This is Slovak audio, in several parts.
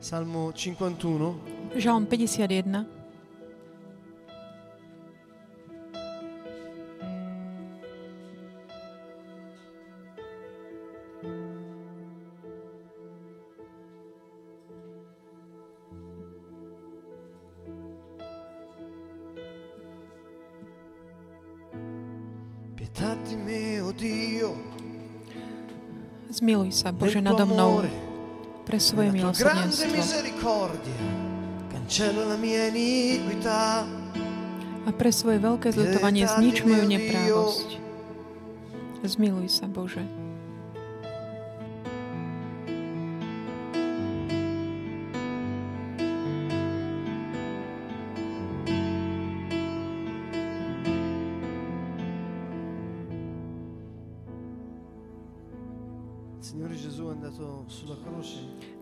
Salmo 51. Žalm 51. Pietà di me, oh Dio, Zmiluj sa, Bože, nado mnou amore, pre svoje milosrdenstvo a pre svoje veľké zľutovanie znič moju neprávosť. Zmiluj sa, Bože.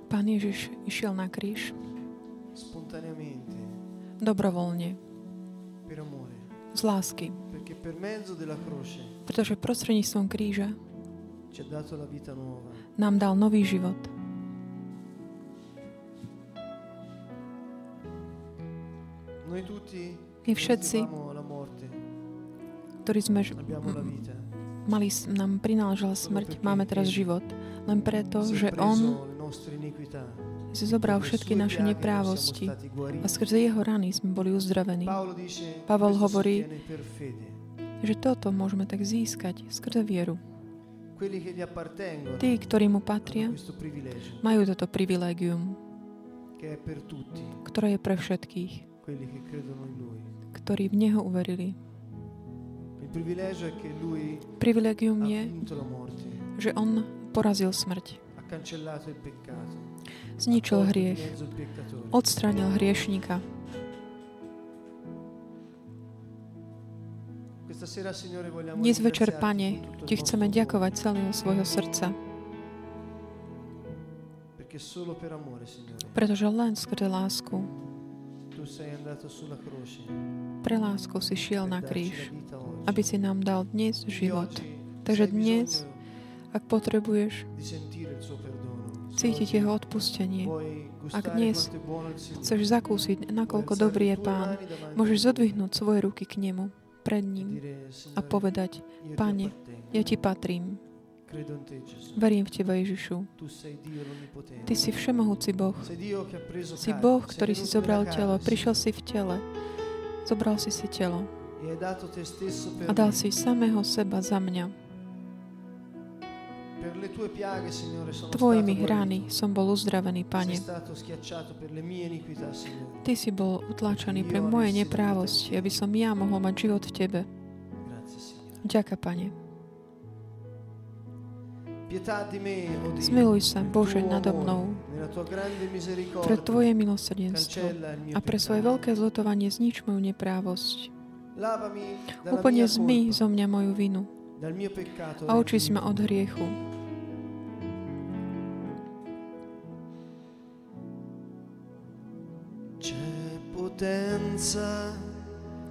Pán Ježiš išiel na kríž. Dobrovoľne, z lásky, pretože prostredníctvom kríža nám dal nový život. Noi tutti My všetci, la morte, ktorí sme mali, nám prináležala smrť, máme teraz život. Len preto, že On si zobral všetky naše neprávosti a skrze Jeho rany sme boli uzdravení. Si hovorí. Že toto môžeme tak získať skrze vieru. Tí, ktorí mu patria, majú toto privilégium, ktoré je pre všetkých, ktorí v Neho uverili. Privilégium je, že On porazil smrť, zničil hriech, odstránil hriešníka. Dnes večer, Pane, Ti chceme ďakovať celého svojho srdca, pretože len skrze lásku, pre lásku si šiel na kríž, aby si nám dal dnes život. Takže dnes, ak potrebuješ cítiť Jeho odpustenie, Ak dnes chceš zakúsiť, nakoľko dobrý je Pán, môžeš zodvihnúť svoje ruky k Nemu, pred ním a povedať, Pane, ja Ti patrím, verím v Teba Ježišu. Ty si všemohúci Boh. Si Boh, ktorý si zobral telo, prišiel si v tele, zobral si si telo a dal si samého seba za mňa. Tvojimi hrany som bol uzdravený, Pane. Ty si bol utláčaný pre moje neprávosti, aby som ja mohol mať život v Tebe. Ďaká, Pane. Zmiluj sa, Bože, nado mnou. Pre Tvoje milosrdenstvo a pre svoje veľké zlotovanie znič moju neprávosť. Úplne zmy zo mňa moju vinu a očist ma od hriechu.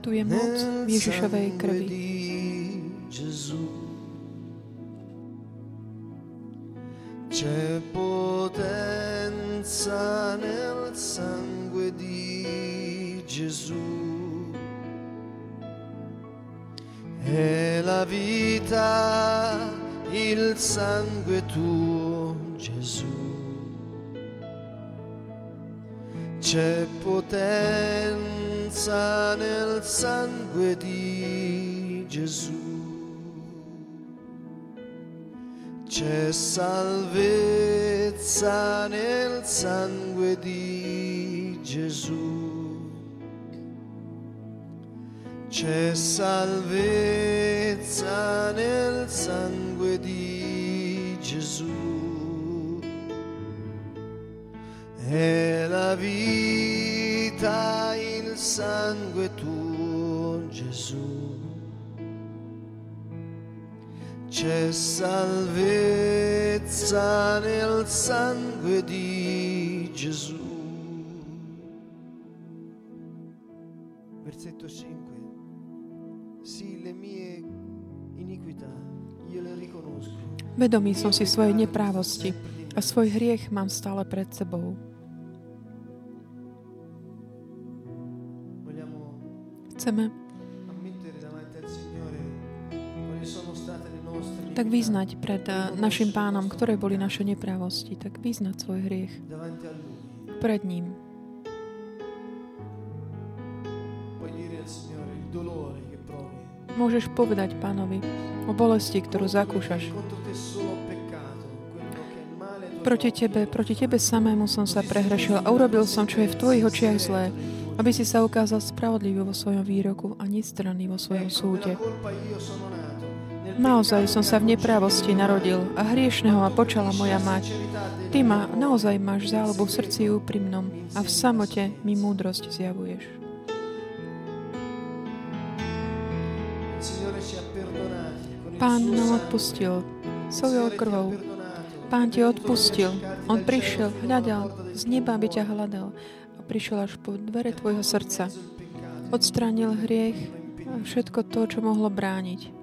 Tu je moc v Ježišovej sangue krvi. di Gesù. C'è potenza nel sangue di Gesù. È la vita, il sangue tuo, Gesù. C'è potenza nel sangue di Gesù. C'è salvezza nel sangue di Gesù. C'è salvezza nel sangue di Gesù. È vita, il sangue tuo, Gesù. C'è salvezza nel sangue di Gesù. Versetto 5. Sì, le mie iniquità, io le riconosco. Vedomý som si svojej sempre a svoj hriech mám stále pred sebou. Nostre tak vyznať pred eh, našim pánom, ktoré boli naše neprávosti, tak vyznať svoj hriech pred ním. Môžeš povedať pánovi o bolesti, ktorú zakúšaš. Proti tebe, proti tebe samému som sa prehrešil a urobil som, čo je v tvojich očiach zlé, aby si sa ukázal spravodlivý vo svojom výroku a nestranný vo svojom súde. Naozaj som sa v sono narodil a hriešného ma počala moja mať. Ty ma naozaj máš záľubu v srdci úprimnom a v samote mi múdrosť zjavuješ. Pán nám odpustil Il svojou krvou. Pán ti odpustil. On prišiel, hľadal z neba, aby ťa hľadal prišiel až po dvere tvojho srdca. Odstránil hriech a všetko to, čo mohlo brániť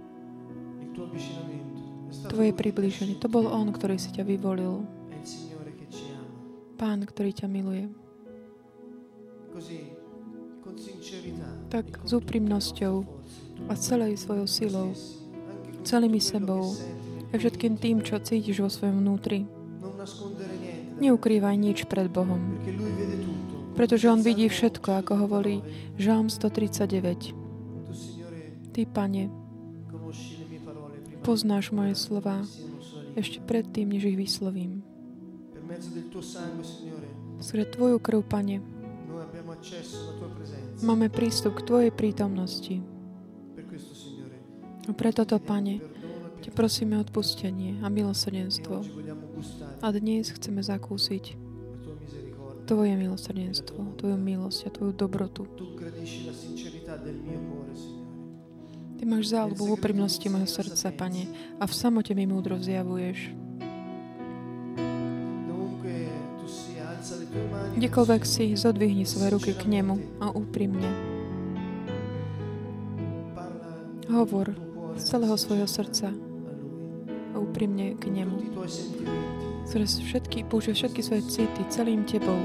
tvoje priblíženie. To bol On, ktorý si ťa vyvolil. Pán, ktorý ťa miluje. Tak s úprimnosťou a celej svojou silou, celými sebou a všetkým tým, čo cítiš vo svojom vnútri. Neukrývaj nič pred Bohom, pretože On vidí všetko, ako hovorí 139. Žalm 139. Tu, Signore, Ty, Pane, poznáš moje slova ešte predtým, než ich vyslovím. Skrze Tvoju krv, Pane, máme prístup k Tvojej prítomnosti. A preto to, Pane, Te prosíme odpustenie a milosrdenstvo. A dnes chceme zakúsiť. Tvoje milosrdenstvo, Tvoju milosť a Tvoju dobrotu. Ty máš záľubu v úprimnosti mojho srdca, Pane, a v samote mi múdro zjavuješ. Kdekoľvek si, zodvihni svoje ruky k nemu a úprimne. Hovor z celého svojho srdca a úprimne k nemu. Cez všetky, použij všetky svoje city celým Tebou.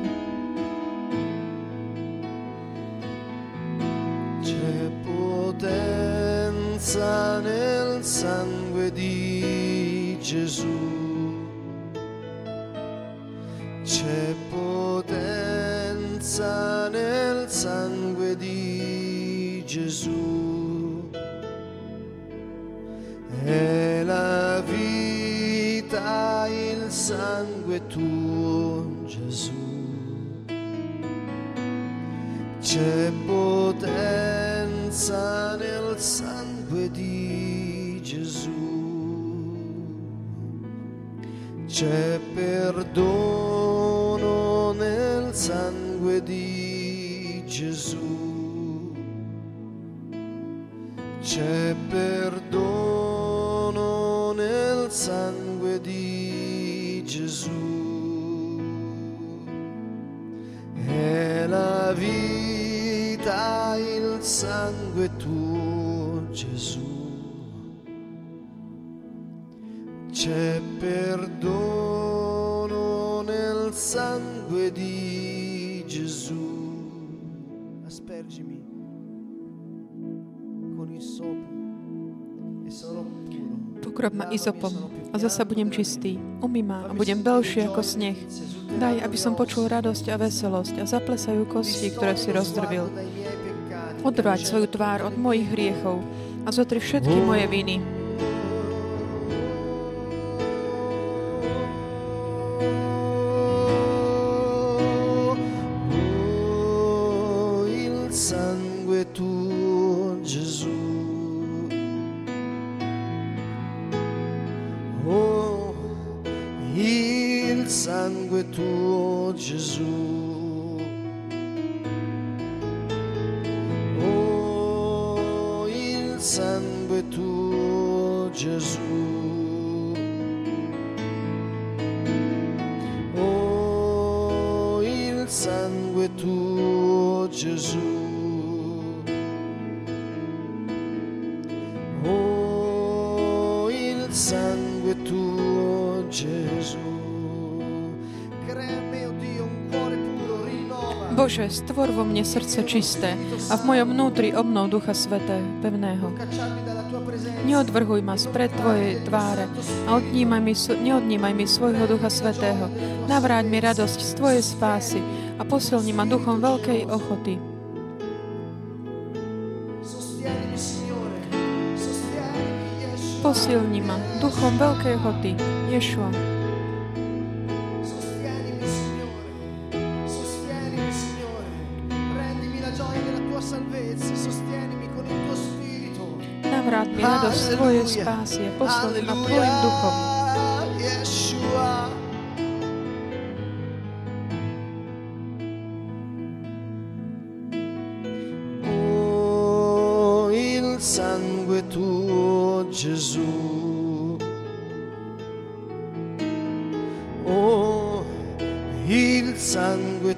C'è potenza nel sangue di Gesù. C'è potenza nel sangue di Gesù. È la vita sangue tuo, Gesù. C'è potenza nel sangue di Gesù. C'è perdono Aspergimi con il sopo e sarò puro. Pokrob ma izopom a zasa budem čistý. Umy ma a budem belší ako sneh. Daj, aby som počul radosť a veselosť a zaplesajú kosti, ktoré si rozdrvil. Odvráť svoju tvár od mojich hriechov a zotri všetky moje viny. Bože, stvor vo mne srdce čisté a v mojom vnútri obnov Ducha Sveté, pevného. Neodvrhuj ma spred Tvojej tváre a odnímaj mi, neodnímaj mi svojho Ducha Svetého. Navráť mi radosť z Tvojej spásy a posilni ma duchom veľkej ochoty. Posilni ma duchom veľkej ochoty. Ješua. mi radosť Tvojej spásie. Poslal ma Tvojim duchom. sangue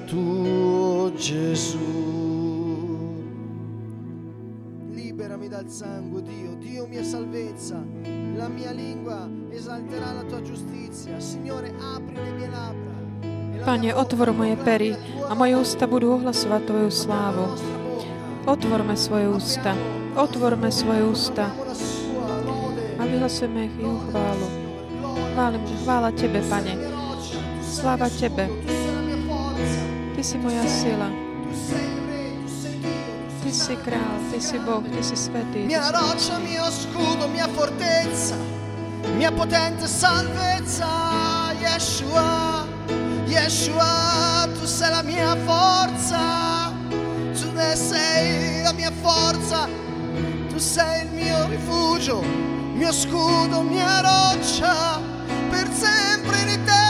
tuo Gesù. Liberami dal sangue, Dio. Dio mia salvezza. La mia lingua esalterà la tua giustizia. Signore, apri le mie labbra. Pane, otvor moje pery a moje ústa budú ohlasovať Tvoju slávu. Otvorme svoje ústa. Otvorme svoje ústa a vyhlasujeme ich chválu. Chválim, chvála Tebe, Pane. Sláva Tebe. Ty si moja sila. Ty si král, Ty si Boh, Ty si svetý. Mia roccia, mio scudo, mia fortezza, mia potente salvezza, Yeshua, Yeshua, Tu sei la mia forza, Tu ne sei la mia forza, Tu sei il mio rifugio, mio scudo, mia roccia, per sempre in eterno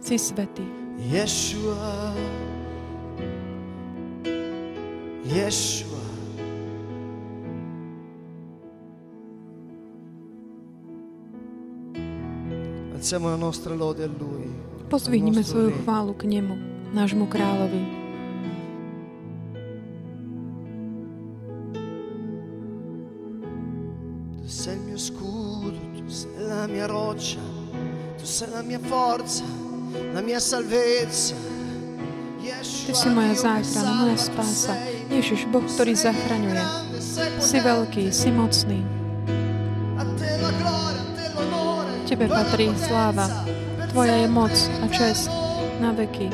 Si svetý. Yeshua. Yeshua. Alziamo la nostra lode a Lui. Pozvihnime svoju chválu k Nemu, nášmu kráľovi. Sei la mia forza. Ty si moja záchrana, moja spása. Ježiš, Boh, ktorý zachraňuje. Si veľký, si mocný. Tebe patrí sláva. Tvoja je moc a čest na veky.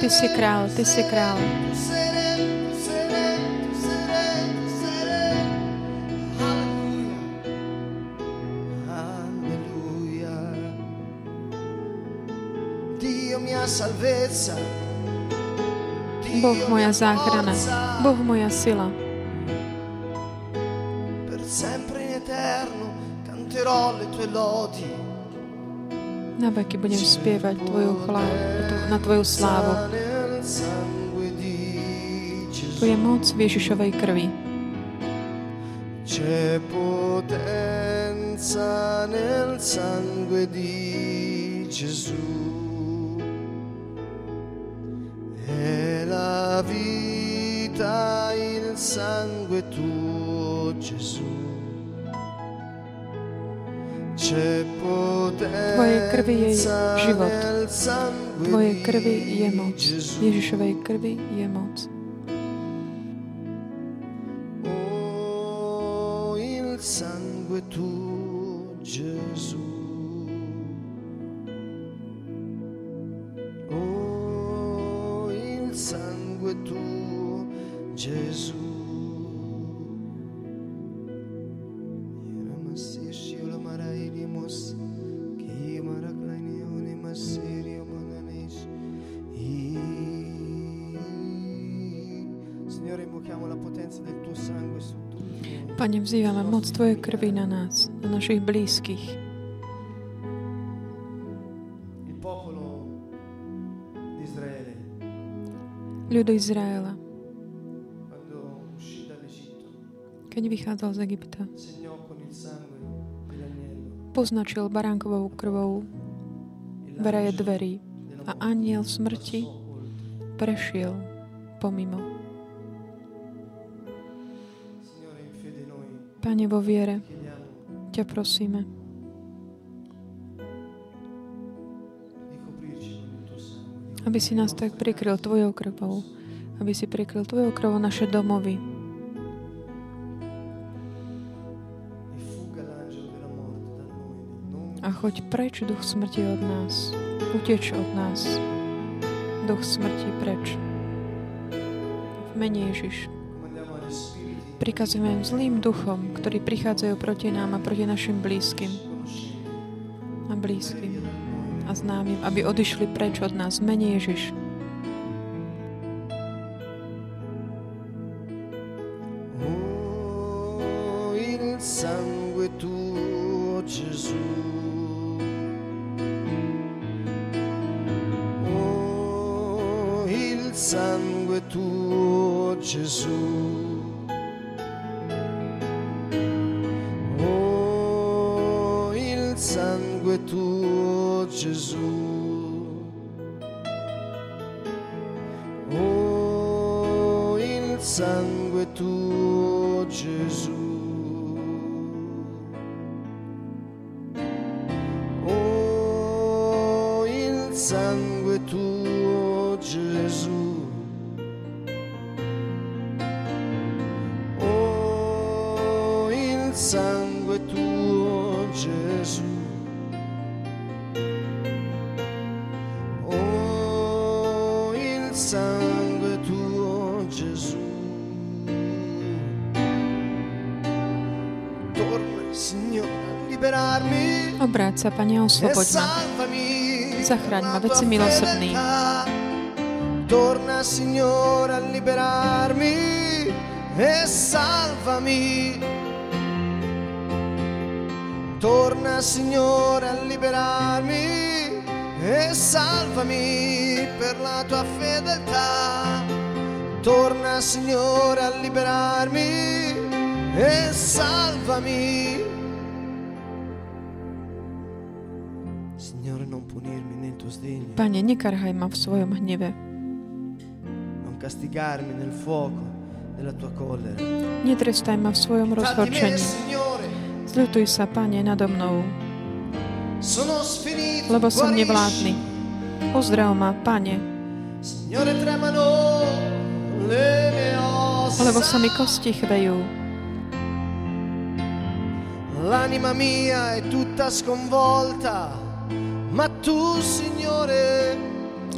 Ty si král, Ty si král. Boh moja záchrana, Boh moja sila. Na veky budem spievať tvoju chlávu, na Tvoju slávu. Tu je moc Ježišovej krvi. C'è potenza nel sangue di Gesù. Vita il sangue tuo Gesù. Tvojej krvi je život. Tvojej krvi je moc. Ježišovej krvi je moc. Vzývame moc Tvojej krvi na nás, na našich blízkych. Ľud Izraela keď vychádzal z Egypta. Poznačil baránkovou krvou veraje dverí a aniel smrti prešiel pomimo. Pane, vo viere ťa prosíme, aby si nás tak prikryl Tvojou krvou, aby si prikryl Tvojou krvou naše domovy. A choď preč, duch smrti od nás. Uteč od nás. Duch smrti preč. V mene Ježiš. Prikazujeme zlým duchom, ktorí prichádzajú proti nám a proti našim blízkym a blízkym a známym, aby odišli preč od nás. Mene Ježiš. Obráť sa, Pane, osloboď ma. Zachraň ma, veď si milosrdný. Torna, Signore, a liberarmi e salvami. Torna, Signore, a liberarmi e salvami per la tua fedeltà. Torna, Signore, a liberarmi e salvami. Pane, nekarhaj ma v svojom hneve. Netrestaj ma v svojom rozhorčení. Zľutuj sa, Pane, nado mnou, lebo som nevládny. Pozdrav ma, Pane, lebo sa mi kosti chvejú. L'anima mia è tutta sconvolta ma tu, Signore,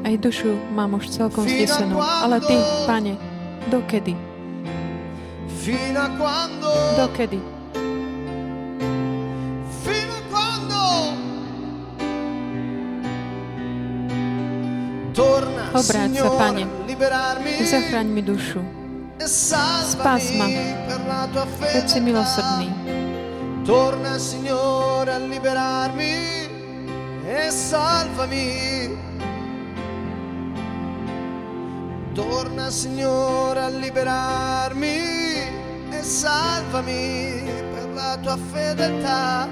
aj dušu mám už celkom zdesenú. Ale Ty, Pane, dokedy? Dokedy? Obráť sa, Pane, zachraň mi dušu. E Spás ma, veď si milosrdný. Torna, Signore, a liberarmi e salvami. Torna Signore a liberarmi e salvami per la tua fedeltà.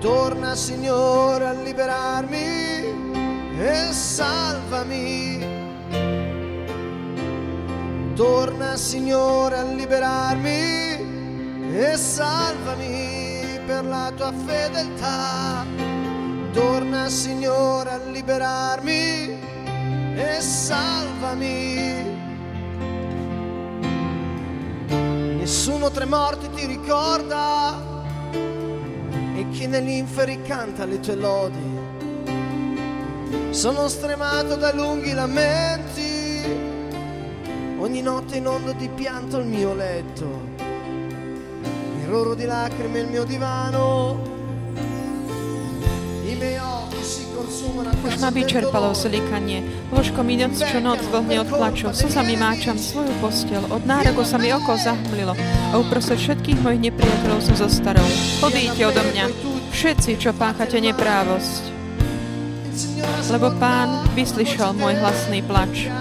Torna Signore a liberarmi e salvami. Torna Signore a liberarmi e salvami per la tua fedeltà Torna Signore a liberarmi e salvami. Nessuno tre morti ti ricorda e chi negli inferi canta le tue lodi. Sono stremato da lunghi lamenti, ogni notte inondo di pianto il mio letto, il roro di lacrime il mio divano Už ma vyčerpalo zlikanie. Ložko mi noc čo noc vlhne od plačov. Slzami máčam svoju postel. Od nároku sa mi oko zahmlilo. A uprostred všetkých mojich nepriateľov som zostarol. Odíďte odo mňa. Všetci, čo páchate neprávosť lebo pán vyslyšal môj hlasný plač.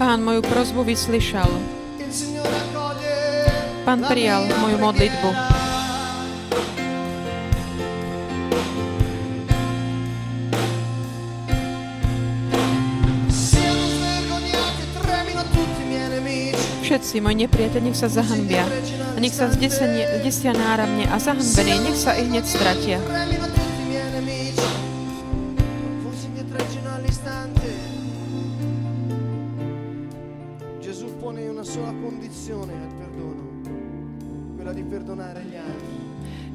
Pán moju prozbu vyslyšal. Pán prijal moju modlitbu. Všetci moji nepriateľ, nech sa zahanbia a nech sa zdesia náramne a zahanbení, nech sa ich hneď stratia.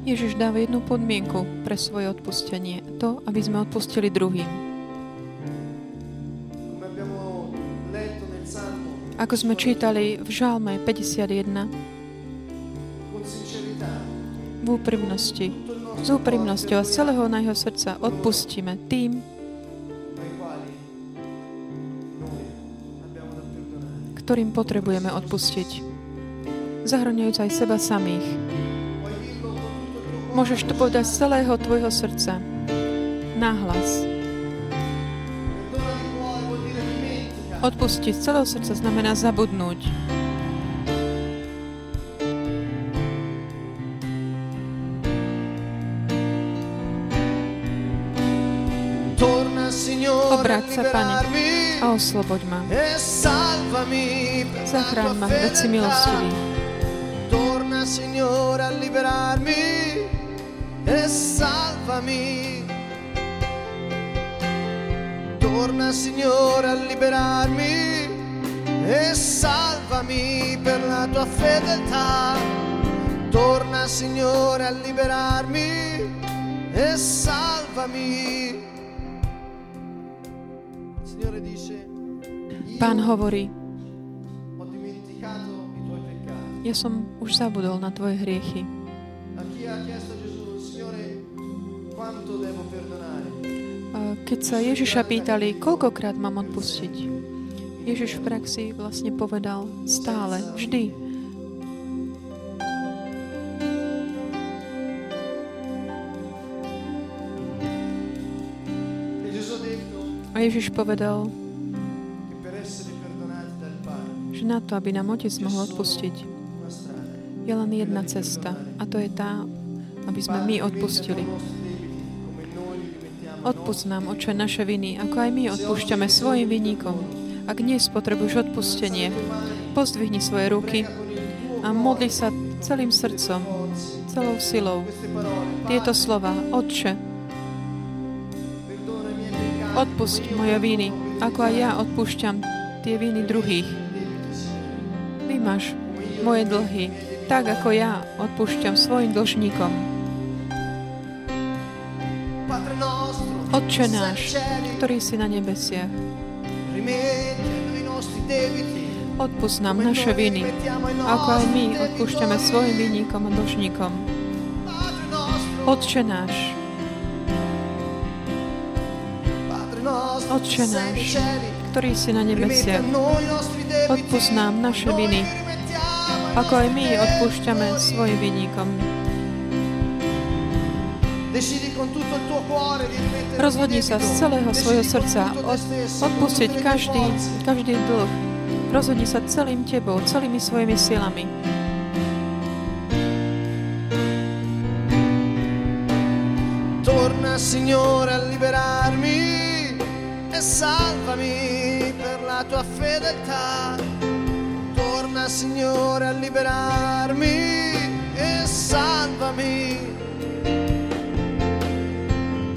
Ježiš dáva jednu podmienku pre svoje odpustenie. To, aby sme odpustili druhým. Ako sme čítali v Žalme 51, v úprimnosti, s úprimnosťou a z celého najho srdca odpustíme tým, ktorým potrebujeme odpustiť, zahrňujúc aj seba samých. Môžeš to povedať z celého tvojho srdca. Náhlas. Odpustiť z celého srdca znamená zabudnúť. Obráť sa, Pane, a osloboď ma. Zachráň ma, veď si milostivý. Torna, Signore, a liberarmi e salvami. Torna Signore a liberarmi e salvami per la tua fedeltà. Torna Signore a liberarmi e salvami. Signore dice, Pán hovorí, ja som už zabudol na tvoje hriechy. Keď sa Ježiša pýtali, koľkokrát mám odpustiť, Ježiš v praxi vlastne povedal stále, vždy. A Ježiš povedal, že na to, aby nám Otec mohol odpustiť, je len jedna cesta a to je tá, aby sme my odpustili. Odpust nám, Oče, naše viny, ako aj my odpúšťame svojim vinníkom. Ak dnes potrebuješ odpustenie, pozdvihni svoje ruky a modli sa celým srdcom, celou silou. Tieto slova, Otče, odpusť moje viny, ako aj ja odpúšťam tie viny druhých. Vymaš moje dlhy, tak ako ja odpúšťam svojim dlžníkom. Otče náš, ktorý si na nebesiach, odpust nám naše viny, ako aj my odpúšťame svojim vinníkom a dlžníkom. Otče náš, Otče náš, ktorý si na nebesiach, odpust nám naše viny, ako aj my odpúšťame svojim vinníkom. Rozhodni sa z celého svojho srdca odpustiť každý, každý dlh. Rozhodni sa celým tebou, celými svojimi silami. Torna, Signore, a liberarmi e salvami per la tua fedeltà. Torna, Signore, a liberarmi e salvami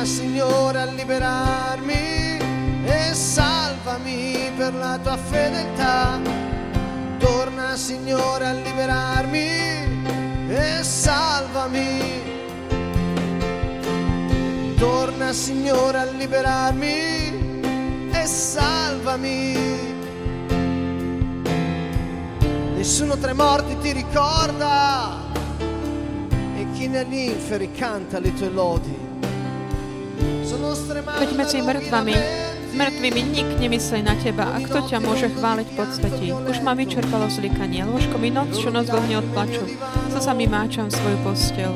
Torna Signore a liberarmi e salvami per la tua fedeltà. Torna Signore a liberarmi e salvami. Torna Signore a liberarmi e salvami. Nessuno tra i morti ti ricorda e chi negli inferi canta le tue lodi. Veď medzi mŕtvami, mŕtvými nik nemyslí na teba. A kto ťa môže chváliť v podstate? Už ma vyčerpalo zlikanie. Lôžko mi noc, čo noc dlhne odplaču. sa mi máčam svoju postel.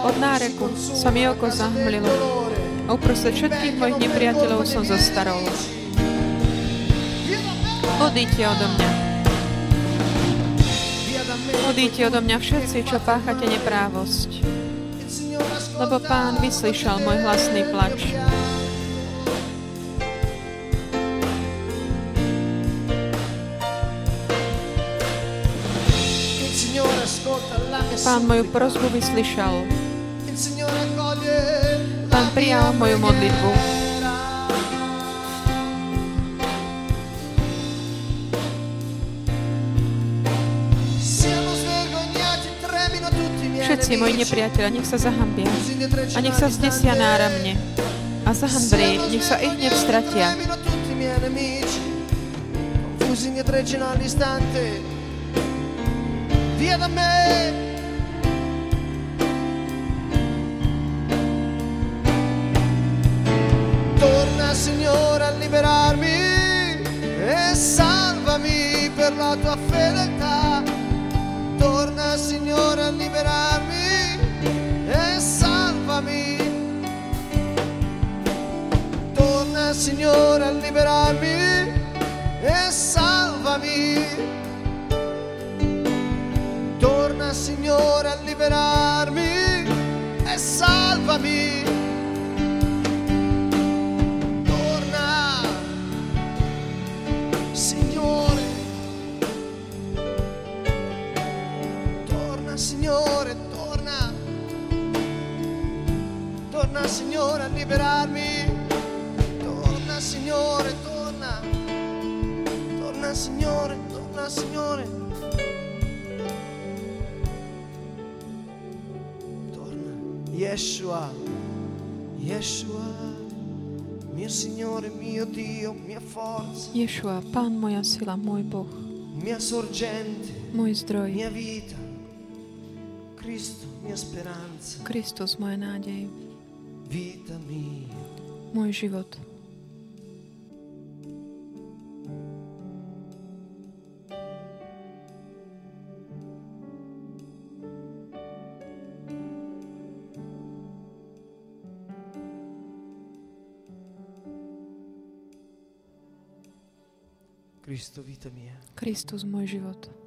Od náreku sa mi oko zahmlilo. A uprostred všetkých mojich nepriateľov som zostarol. Odíďte odo mňa. Odíďte odo mňa všetci, čo páchate neprávosť. Lebo Pán vyslyšal môj hlasný plač. Pán moju prozbu vyslyšal. Pán prijal moju modlitbu. Všetci moji nepriateľa, nech sa zahambia a nech sa zdesia náramne a zahanbrí, nech sa ich hneď stratia. Torna Signore a liberarmi e salvami per la tua fedeltà. Torna Signore a liberarmi e salvami. Torna Signore a liberarmi e salvami. Signore a liberarmi e salvami. Torna, Signore, a liberarmi. Torna, Signore, torna. Torna, Signore, torna, Signore. Yeshua, Yeshua, mio Signore, mio Dio, mia forza. Yeshua, Pán moja sila, môj Boh. Mia sorgente, môj zdroj. Mia vita. Cristo, mia speranza. Kristus, moja nádej. Môj život. Kristus, môj život.